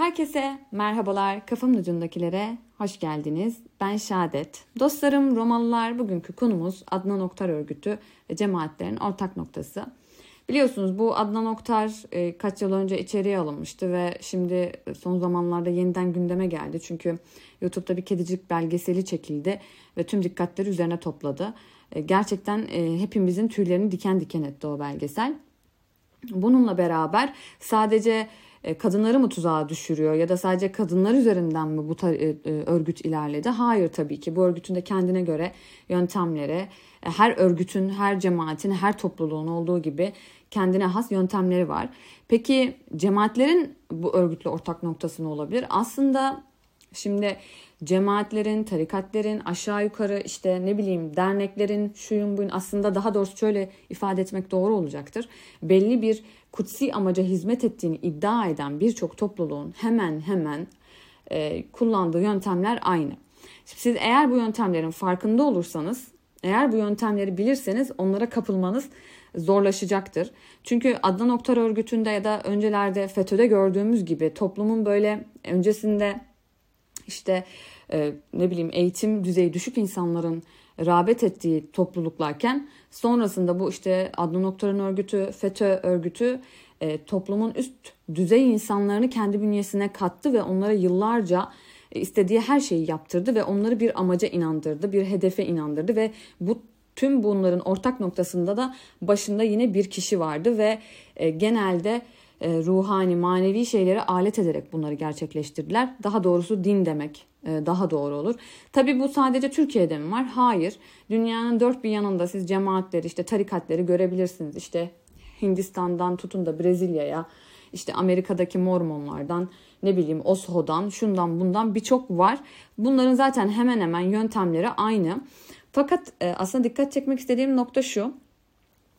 Herkese merhabalar, kafamın ucundakilere hoş geldiniz. Ben Şadet. Dostlarım, Romalılar bugünkü konumuz Adnan Oktar örgütü ve cemaatlerin ortak noktası. Biliyorsunuz bu Adnan Oktar e, kaç yıl önce içeriye alınmıştı ve şimdi son zamanlarda yeniden gündeme geldi. Çünkü YouTube'da bir kedicik belgeseli çekildi ve tüm dikkatleri üzerine topladı. E, gerçekten e, hepimizin tüylerini diken diken etti o belgesel. Bununla beraber sadece kadınları mı tuzağa düşürüyor ya da sadece kadınlar üzerinden mi bu e, e, örgüt ilerledi? Hayır tabii ki. Bu örgütün de kendine göre yöntemleri, her örgütün, her cemaatin, her topluluğun olduğu gibi kendine has yöntemleri var. Peki cemaatlerin bu örgütle ortak noktası ne olabilir? Aslında şimdi cemaatlerin, tarikatlerin aşağı yukarı işte ne bileyim derneklerin şuyun buyun aslında daha doğrusu şöyle ifade etmek doğru olacaktır. Belli bir kutsi amaca hizmet ettiğini iddia eden birçok topluluğun hemen hemen e, kullandığı yöntemler aynı. Şimdi siz eğer bu yöntemlerin farkında olursanız, eğer bu yöntemleri bilirseniz onlara kapılmanız zorlaşacaktır. Çünkü Adnan Oktar örgütünde ya da öncelerde FETÖ'de gördüğümüz gibi toplumun böyle öncesinde işte e, ne bileyim eğitim düzeyi düşük insanların rağbet ettiği topluluklarken sonrasında bu işte Adnan Oktar'ın örgütü, FETÖ örgütü e, toplumun üst düzey insanlarını kendi bünyesine kattı ve onlara yıllarca e, istediği her şeyi yaptırdı ve onları bir amaca inandırdı, bir hedefe inandırdı ve bu tüm bunların ortak noktasında da başında yine bir kişi vardı ve e, genelde ruhani, manevi şeyleri alet ederek bunları gerçekleştirdiler. Daha doğrusu din demek e, daha doğru olur. Tabi bu sadece Türkiye'de mi var? Hayır. Dünyanın dört bir yanında siz cemaatleri, işte tarikatları görebilirsiniz. İşte Hindistan'dan tutun da Brezilya'ya, işte Amerika'daki Mormonlardan, ne bileyim Osho'dan, şundan bundan birçok var. Bunların zaten hemen hemen yöntemleri aynı. Fakat e, aslında dikkat çekmek istediğim nokta şu.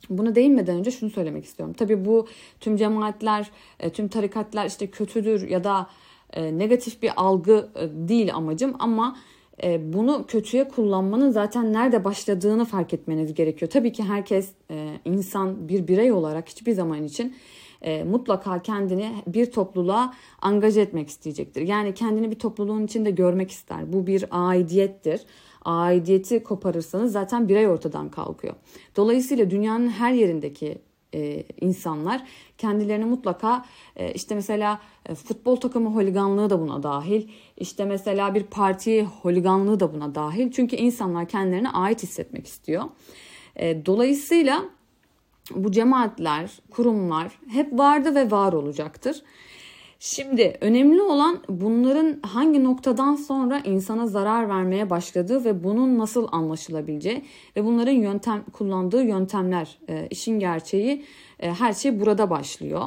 Buna değinmeden önce şunu söylemek istiyorum. Tabii bu tüm cemaatler, e, tüm tarikatlar işte kötüdür ya da e, negatif bir algı e, değil amacım ama bunu kötüye kullanmanın zaten nerede başladığını fark etmeniz gerekiyor. Tabii ki herkes insan bir birey olarak hiçbir zaman için mutlaka kendini bir topluluğa angaje etmek isteyecektir. Yani kendini bir topluluğun içinde görmek ister. Bu bir aidiyettir aidiyeti koparırsanız zaten birey ortadan kalkıyor. Dolayısıyla dünyanın her yerindeki e, insanlar kendilerini mutlaka e, işte mesela e, futbol takımı holiganlığı da buna dahil. İşte mesela bir parti holiganlığı da buna dahil. Çünkü insanlar kendilerine ait hissetmek istiyor. E, dolayısıyla bu cemaatler, kurumlar hep vardı ve var olacaktır. Şimdi önemli olan bunların hangi noktadan sonra insana zarar vermeye başladığı ve bunun nasıl anlaşılabileceği ve bunların yöntem kullandığı yöntemler. E, işin gerçeği e, her şey burada başlıyor.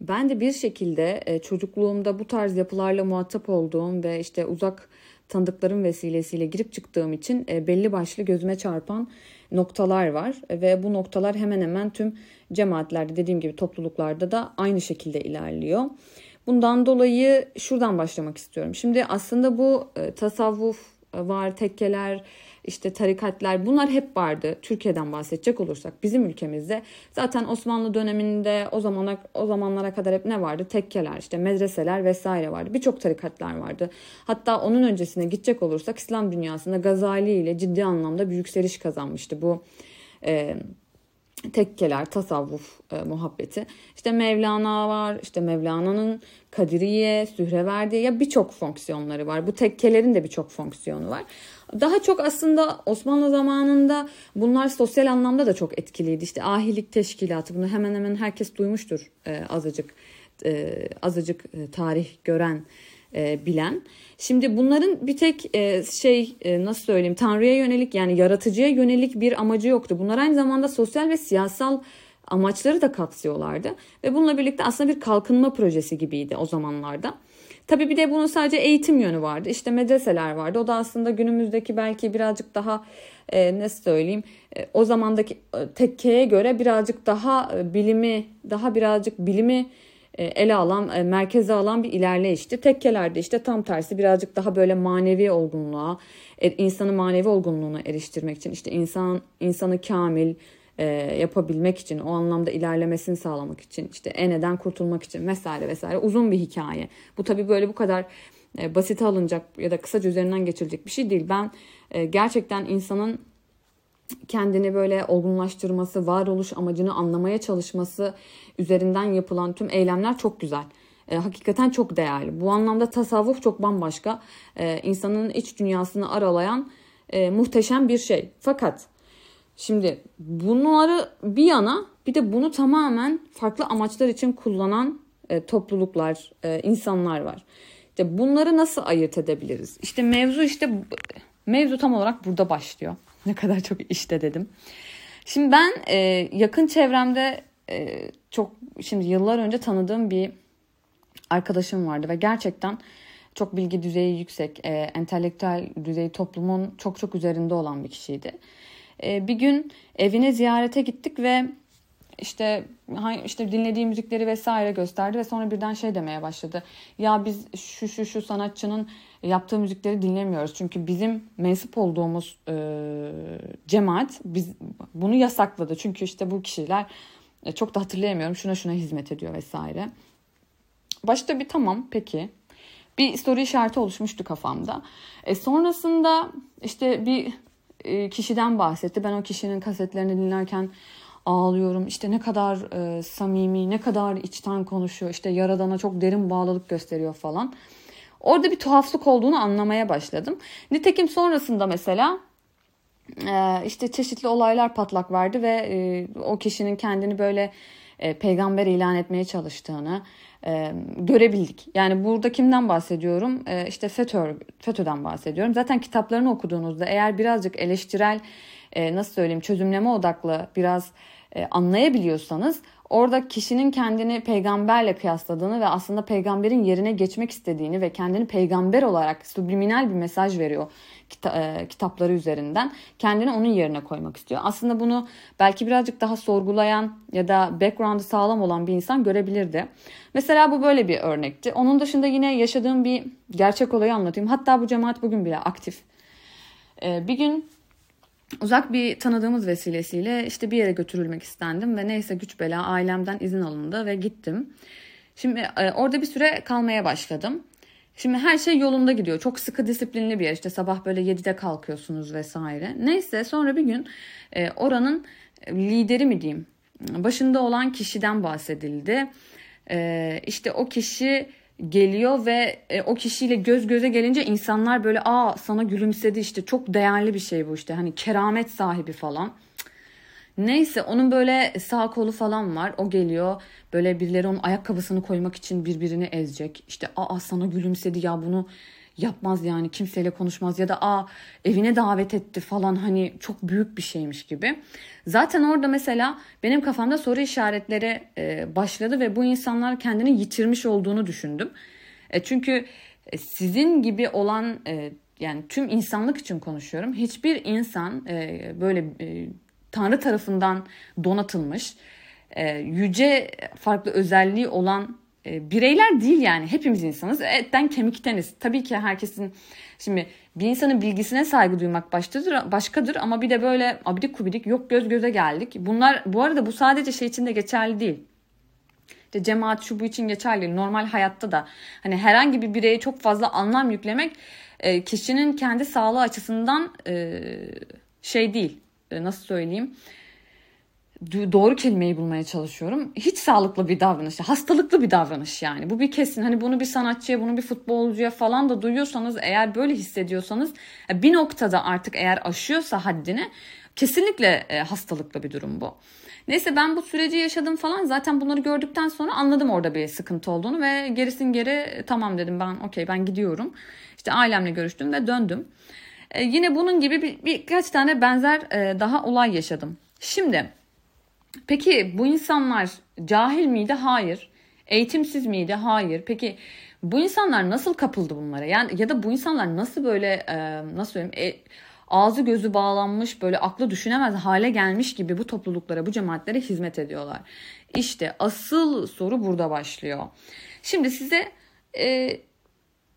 Ben de bir şekilde e, çocukluğumda bu tarz yapılarla muhatap olduğum ve işte uzak tanıdıklarım vesilesiyle girip çıktığım için e, belli başlı gözüme çarpan noktalar var ve bu noktalar hemen hemen tüm cemaatlerde dediğim gibi topluluklarda da aynı şekilde ilerliyor. Bundan dolayı şuradan başlamak istiyorum. Şimdi aslında bu e, tasavvuf e, var, tekkeler, işte tarikatlar bunlar hep vardı. Türkiye'den bahsedecek olursak bizim ülkemizde zaten Osmanlı döneminde o zamana o zamanlara kadar hep ne vardı? Tekkeler, işte medreseler vesaire vardı. Birçok tarikatlar vardı. Hatta onun öncesine gidecek olursak İslam dünyasında Gazali ile ciddi anlamda bir yükseliş kazanmıştı bu e, tekkeler, tasavvuf e, muhabbeti. İşte Mevlana var, işte Mevlana'nın Kadiriye, Sühreverdi ya birçok fonksiyonları var. Bu tekkelerin de birçok fonksiyonu var. Daha çok aslında Osmanlı zamanında bunlar sosyal anlamda da çok etkiliydi. İşte ahilik teşkilatı bunu hemen hemen herkes duymuştur e, azıcık e, azıcık e, tarih gören e, bilen. Şimdi bunların bir tek e, şey e, nasıl söyleyeyim Tanrı'ya yönelik yani yaratıcıya yönelik bir amacı yoktu. Bunlar aynı zamanda sosyal ve siyasal amaçları da kapsıyorlardı. Ve bununla birlikte aslında bir kalkınma projesi gibiydi o zamanlarda. Tabii bir de bunun sadece eğitim yönü vardı. İşte medreseler vardı. O da aslında günümüzdeki belki birazcık daha e, nasıl söyleyeyim e, o zamandaki e, tekkeye göre birazcık daha e, bilimi daha birazcık bilimi ele alan, e, merkeze alan bir ilerleyişti. Tekkelerde işte tam tersi birazcık daha böyle manevi olgunluğa, e, insanı manevi olgunluğuna eriştirmek için işte insan insanı kamil, e, yapabilmek için, o anlamda ilerlemesini sağlamak için, işte eneden kurtulmak için vesaire vesaire uzun bir hikaye. Bu tabii böyle bu kadar e, basite alınacak ya da kısaca üzerinden geçilecek bir şey değil. Ben e, gerçekten insanın kendini böyle olgunlaştırması, varoluş amacını anlamaya çalışması üzerinden yapılan tüm eylemler çok güzel. E, hakikaten çok değerli. Bu anlamda tasavvuf çok bambaşka. E, insanın iç dünyasını aralayan e, muhteşem bir şey. Fakat şimdi bunları bir yana bir de bunu tamamen farklı amaçlar için kullanan e, topluluklar, e, insanlar var. İşte bunları nasıl ayırt edebiliriz? İşte mevzu işte mevzu tam olarak burada başlıyor. Ne kadar çok işte dedim. Şimdi ben e, yakın çevremde e, çok şimdi yıllar önce tanıdığım bir arkadaşım vardı ve gerçekten çok bilgi düzeyi yüksek, e, entelektüel düzeyi toplumun çok çok üzerinde olan bir kişiydi. E, bir gün evine ziyarete gittik ve işte işte dinlediği müzikleri vesaire gösterdi ve sonra birden şey demeye başladı. Ya biz şu şu şu sanatçının yaptığı müzikleri dinlemiyoruz. Çünkü bizim mensup olduğumuz e, cemaat biz bunu yasakladı. Çünkü işte bu kişiler e, çok da hatırlayamıyorum şuna şuna hizmet ediyor vesaire. Başta bir tamam peki. Bir soru işareti oluşmuştu kafamda. E, sonrasında işte bir e, kişiden bahsetti. Ben o kişinin kasetlerini dinlerken ağlıyorum. İşte ne kadar e, samimi, ne kadar içten konuşuyor. İşte yaradana çok derin bağlılık gösteriyor falan. Orada bir tuhaflık olduğunu anlamaya başladım. Nitekim sonrasında mesela e, işte çeşitli olaylar patlak verdi ve e, o kişinin kendini böyle e, peygamber ilan etmeye çalıştığını e, görebildik. Yani burada kimden bahsediyorum? E, işte FETÖ, FETÖ'den bahsediyorum. Zaten kitaplarını okuduğunuzda eğer birazcık eleştirel e, nasıl söyleyeyim çözümleme odaklı biraz e, anlayabiliyorsanız orada kişinin kendini peygamberle kıyasladığını ve aslında peygamberin yerine geçmek istediğini ve kendini peygamber olarak subliminal bir mesaj veriyor kita- e, kitapları üzerinden. Kendini onun yerine koymak istiyor. Aslında bunu belki birazcık daha sorgulayan ya da background'ı sağlam olan bir insan görebilirdi. Mesela bu böyle bir örnekti. Onun dışında yine yaşadığım bir gerçek olayı anlatayım. Hatta bu cemaat bugün bile aktif. E, bir gün uzak bir tanıdığımız vesilesiyle işte bir yere götürülmek istendim ve neyse güç bela ailemden izin alındı ve gittim. Şimdi e, orada bir süre kalmaya başladım. Şimdi her şey yolunda gidiyor. Çok sıkı disiplinli bir yer. İşte sabah böyle 7'de kalkıyorsunuz vesaire. Neyse sonra bir gün e, oranın lideri mi diyeyim başında olan kişiden bahsedildi. E, işte o kişi geliyor ve e, o kişiyle göz göze gelince insanlar böyle aa sana gülümsedi işte çok değerli bir şey bu işte hani keramet sahibi falan. Neyse onun böyle sağ kolu falan var. O geliyor böyle birileri onun ayakkabısını koymak için birbirini ezecek. İşte aa sana gülümsedi ya bunu yapmaz yani kimseyle konuşmaz ya da aa evine davet etti falan hani çok büyük bir şeymiş gibi. Zaten orada mesela benim kafamda soru işaretleri e, başladı ve bu insanlar kendini yitirmiş olduğunu düşündüm. E, çünkü e, sizin gibi olan e, yani tüm insanlık için konuşuyorum. Hiçbir insan e, böyle e, Tanrı tarafından donatılmış, e, yüce farklı özelliği olan e, bireyler değil yani. Hepimiz insanız. Etten kemikteniz. Tabii ki herkesin şimdi bir insanın bilgisine saygı duymak başkadır, başkadır ama bir de böyle abidik kubidik yok göz göze geldik. Bunlar bu arada bu sadece şey için de geçerli değil. İşte cemaat şu bu için geçerli. Normal hayatta da hani herhangi bir bireye çok fazla anlam yüklemek e, kişinin kendi sağlığı açısından e, şey değil. E, nasıl söyleyeyim? Doğru kelimeyi bulmaya çalışıyorum. Hiç sağlıklı bir davranış, hastalıklı bir davranış yani. Bu bir kesin. Hani bunu bir sanatçıya, bunu bir futbolcuya falan da duyuyorsanız, eğer böyle hissediyorsanız e, bir noktada artık eğer aşıyorsa haddini kesinlikle e, hastalıklı bir durum bu. Neyse ben bu süreci yaşadım falan. Zaten bunları gördükten sonra anladım orada bir sıkıntı olduğunu ve gerisin geri e, tamam dedim ben okey ben gidiyorum. İşte ailemle görüştüm ve döndüm. Ee, yine bunun gibi bir, birkaç tane benzer e, daha olay yaşadım. Şimdi Peki bu insanlar cahil miydi? Hayır. Eğitimsiz miydi? Hayır. Peki bu insanlar nasıl kapıldı bunlara? Yani ya da bu insanlar nasıl böyle e, nasıl söyleyeyim e, ağzı gözü bağlanmış böyle aklı düşünemez hale gelmiş gibi bu topluluklara, bu cemaatlere hizmet ediyorlar. İşte asıl soru burada başlıyor. Şimdi size e,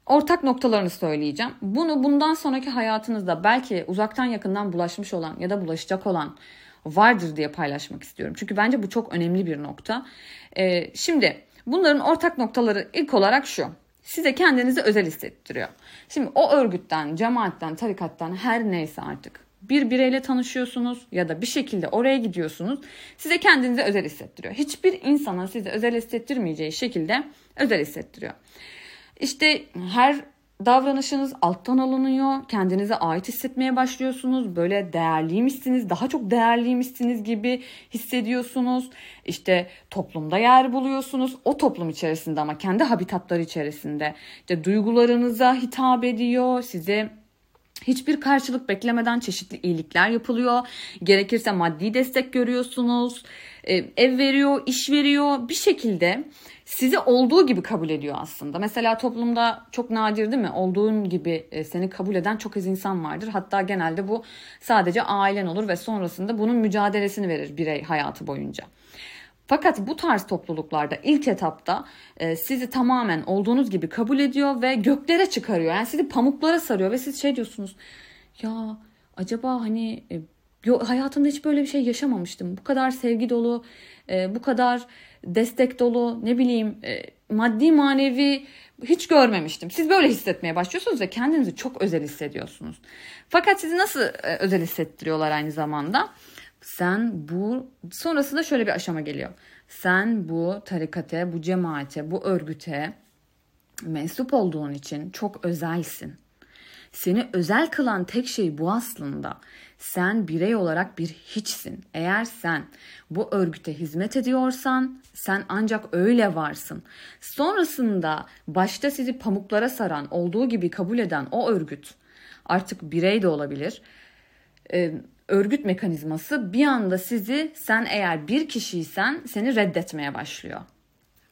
ortak noktalarını söyleyeceğim. Bunu bundan sonraki hayatınızda belki uzaktan yakından bulaşmış olan ya da bulaşacak olan vardır diye paylaşmak istiyorum. Çünkü bence bu çok önemli bir nokta. Ee, şimdi bunların ortak noktaları ilk olarak şu. Size kendinizi özel hissettiriyor. Şimdi o örgütten, cemaatten, tarikattan her neyse artık bir bireyle tanışıyorsunuz ya da bir şekilde oraya gidiyorsunuz. Size kendinizi özel hissettiriyor. Hiçbir insana size özel hissettirmeyeceği şekilde özel hissettiriyor. İşte her davranışınız alttan alınıyor. Kendinize ait hissetmeye başlıyorsunuz. Böyle değerliymişsiniz, daha çok değerliymişsiniz gibi hissediyorsunuz. İşte toplumda yer buluyorsunuz. O toplum içerisinde ama kendi habitatları içerisinde. İşte duygularınıza hitap ediyor. Size Hiçbir karşılık beklemeden çeşitli iyilikler yapılıyor. Gerekirse maddi destek görüyorsunuz. E, ev veriyor, iş veriyor. Bir şekilde sizi olduğu gibi kabul ediyor aslında. Mesela toplumda çok nadir değil mi? Olduğun gibi e, seni kabul eden çok az insan vardır. Hatta genelde bu sadece ailen olur ve sonrasında bunun mücadelesini verir birey hayatı boyunca. Fakat bu tarz topluluklarda ilk etapta e, sizi tamamen olduğunuz gibi kabul ediyor ve göklere çıkarıyor. Yani sizi pamuklara sarıyor ve siz şey diyorsunuz. Ya acaba hani yo, hayatımda hiç böyle bir şey yaşamamıştım. Bu kadar sevgi dolu, e, bu kadar destek dolu, ne bileyim e, maddi manevi hiç görmemiştim. Siz böyle hissetmeye başlıyorsunuz ve kendinizi çok özel hissediyorsunuz. Fakat sizi nasıl e, özel hissettiriyorlar aynı zamanda? Sen bu sonrasında şöyle bir aşama geliyor. Sen bu tarikate, bu cemaate, bu örgüte mensup olduğun için çok özelsin. Seni özel kılan tek şey bu aslında. Sen birey olarak bir hiçsin. Eğer sen bu örgüte hizmet ediyorsan sen ancak öyle varsın. Sonrasında başta sizi pamuklara saran, olduğu gibi kabul eden o örgüt artık birey de olabilir. Ee, örgüt mekanizması bir anda sizi sen eğer bir kişiysen seni reddetmeye başlıyor.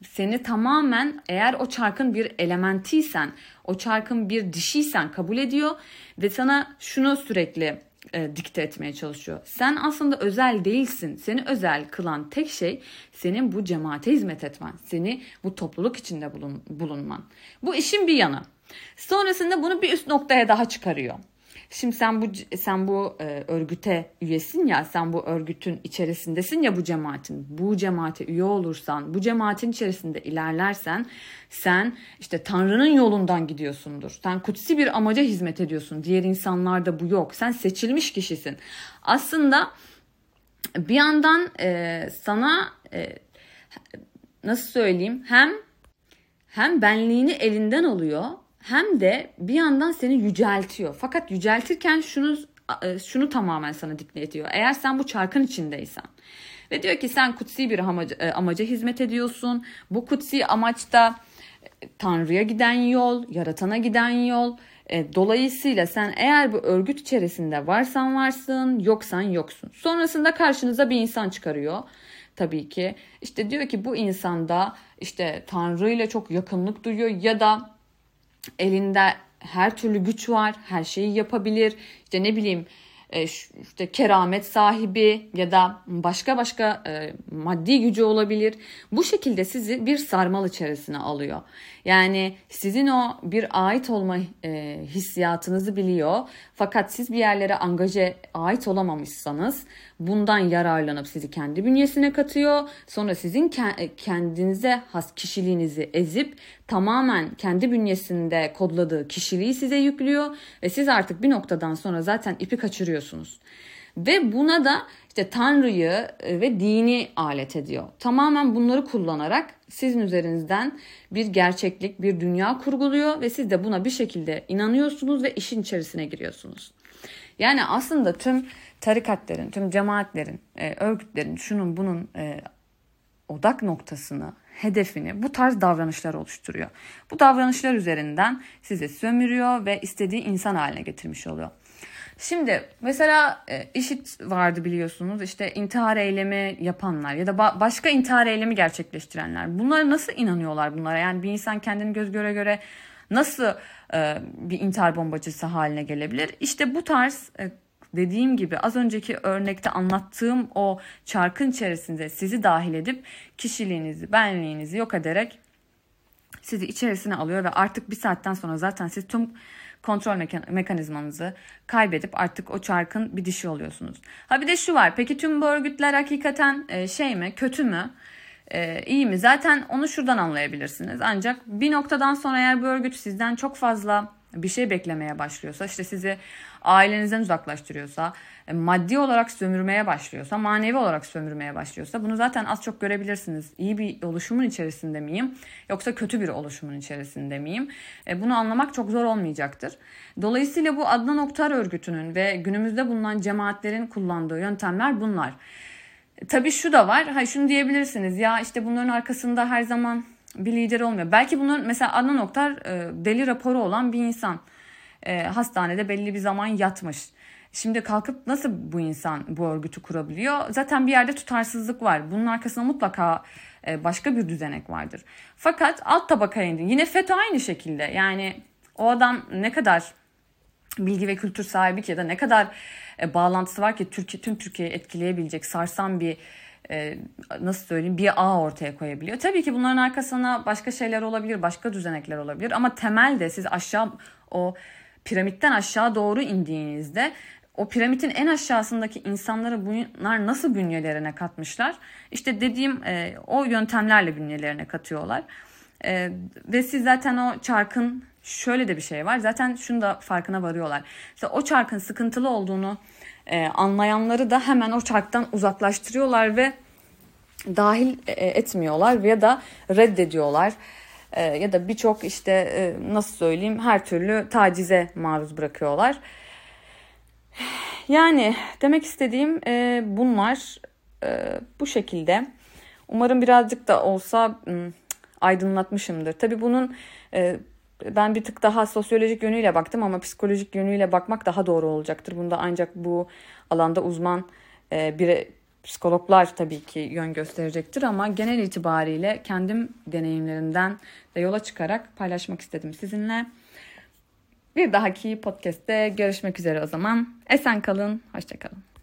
Seni tamamen eğer o çarkın bir elementiysen, o çarkın bir dişiysen kabul ediyor ve sana şunu sürekli e, dikte etmeye çalışıyor. Sen aslında özel değilsin. Seni özel kılan tek şey senin bu cemaate hizmet etmen. Seni bu topluluk içinde bulun, bulunman. Bu işin bir yanı. Sonrasında bunu bir üst noktaya daha çıkarıyor. Şimdi sen bu sen bu e, örgüte üyesin ya, sen bu örgütün içerisindesin ya bu cemaatin. Bu cemaate üye olursan, bu cemaatin içerisinde ilerlersen sen işte Tanrı'nın yolundan gidiyorsundur. Sen kutsi bir amaca hizmet ediyorsun. Diğer insanlarda bu yok. Sen seçilmiş kişisin. Aslında bir yandan e, sana e, nasıl söyleyeyim hem hem benliğini elinden alıyor hem de bir yandan seni yüceltiyor. Fakat yüceltirken şunu e, şunu tamamen sana dikte ediyor. Eğer sen bu çarkın içindeysen ve diyor ki sen kutsi bir amaca, e, amaca hizmet ediyorsun. Bu kutsi amaçta e, Tanrı'ya giden yol, yaratana giden yol. Dolayısıyla sen eğer bu örgüt içerisinde varsan varsın, yoksan yoksun. Sonrasında karşınıza bir insan çıkarıyor tabii ki. İşte diyor ki bu insanda işte Tanrı ile çok yakınlık duyuyor ya da elinde her türlü güç var, her şeyi yapabilir. İşte ne bileyim e, işte keramet sahibi ya da başka başka e, maddi gücü olabilir. Bu şekilde sizi bir sarmal içerisine alıyor. Yani sizin o bir ait olma e, hissiyatınızı biliyor. Fakat siz bir yerlere angaje ait olamamışsanız bundan yararlanıp sizi kendi bünyesine katıyor. Sonra sizin kendinize has kişiliğinizi ezip tamamen kendi bünyesinde kodladığı kişiliği size yüklüyor ve siz artık bir noktadan sonra zaten ipi kaçırıyorsunuz. Ve buna da işte Tanrı'yı e, ve dini alet ediyor. Tamamen bunları kullanarak sizin üzerinizden bir gerçeklik, bir dünya kurguluyor ve siz de buna bir şekilde inanıyorsunuz ve işin içerisine giriyorsunuz. Yani aslında tüm tarikatların, tüm cemaatlerin, e, örgütlerin şunun bunun e, odak noktasını, hedefini bu tarz davranışlar oluşturuyor. Bu davranışlar üzerinden sizi sömürüyor ve istediği insan haline getirmiş oluyor. Şimdi mesela e, işit vardı biliyorsunuz işte intihar eylemi yapanlar ya da ba- başka intihar eylemi gerçekleştirenler. Bunlara nasıl inanıyorlar bunlara? Yani bir insan kendini göz göre göre nasıl e, bir intihar bombacısı haline gelebilir? İşte bu tarz e, dediğim gibi az önceki örnekte anlattığım o çarkın içerisinde sizi dahil edip kişiliğinizi, benliğinizi yok ederek sizi içerisine alıyor ve artık bir saatten sonra zaten siz tüm kontrol mekanizmanızı kaybedip artık o çarkın bir dişi oluyorsunuz. Ha bir de şu var. Peki tüm bu örgütler hakikaten e, şey mi, kötü mü? e, iyi mi? Zaten onu şuradan anlayabilirsiniz. Ancak bir noktadan sonra eğer bu örgüt sizden çok fazla bir şey beklemeye başlıyorsa, işte sizi ailenizden uzaklaştırıyorsa, e, maddi olarak sömürmeye başlıyorsa, manevi olarak sömürmeye başlıyorsa bunu zaten az çok görebilirsiniz. İyi bir oluşumun içerisinde miyim yoksa kötü bir oluşumun içerisinde miyim? E, bunu anlamak çok zor olmayacaktır. Dolayısıyla bu Adnan Oktar örgütünün ve günümüzde bulunan cemaatlerin kullandığı yöntemler bunlar. E, tabii şu da var. Hayır şunu diyebilirsiniz. Ya işte bunların arkasında her zaman bir lider olmuyor. Belki bunların mesela Adnan Oktar e, deli raporu olan bir insan. E, hastanede belli bir zaman yatmış. Şimdi kalkıp nasıl bu insan bu örgütü kurabiliyor? Zaten bir yerde tutarsızlık var. Bunun arkasında mutlaka e, başka bir düzenek vardır. Fakat alt tabakaya indi. Yine FETÖ aynı şekilde. Yani o adam ne kadar bilgi ve kültür sahibi ki ya da ne kadar e, bağlantısı var ki Türkiye tüm Türkiye'yi etkileyebilecek sarsan bir e, nasıl söyleyeyim bir ağ ortaya koyabiliyor. Tabii ki bunların arkasına başka şeyler olabilir, başka düzenekler olabilir ama temelde siz aşağı o piramitten aşağı doğru indiğinizde o piramidin en aşağısındaki insanları bunlar nasıl bünyelerine katmışlar? İşte dediğim e, o yöntemlerle bünyelerine katıyorlar. E, ve siz zaten o çarkın şöyle de bir şey var. Zaten şunu da farkına varıyorlar. İşte o çarkın sıkıntılı olduğunu e, anlayanları da hemen o çarktan uzaklaştırıyorlar ve dahil e, etmiyorlar ya da reddediyorlar. E, ya da birçok işte e, nasıl söyleyeyim her türlü tacize maruz bırakıyorlar. Yani demek istediğim e, bunlar e, bu şekilde. Umarım birazcık da olsa ım, aydınlatmışımdır. Tabii bunun e, ben bir tık daha sosyolojik yönüyle baktım ama psikolojik yönüyle bakmak daha doğru olacaktır. Bunda ancak bu alanda uzman e, bir psikologlar tabii ki yön gösterecektir ama genel itibariyle kendim deneyimlerimden de yola çıkarak paylaşmak istedim sizinle. Bir dahaki podcast'te görüşmek üzere o zaman. Esen kalın, hoşçakalın.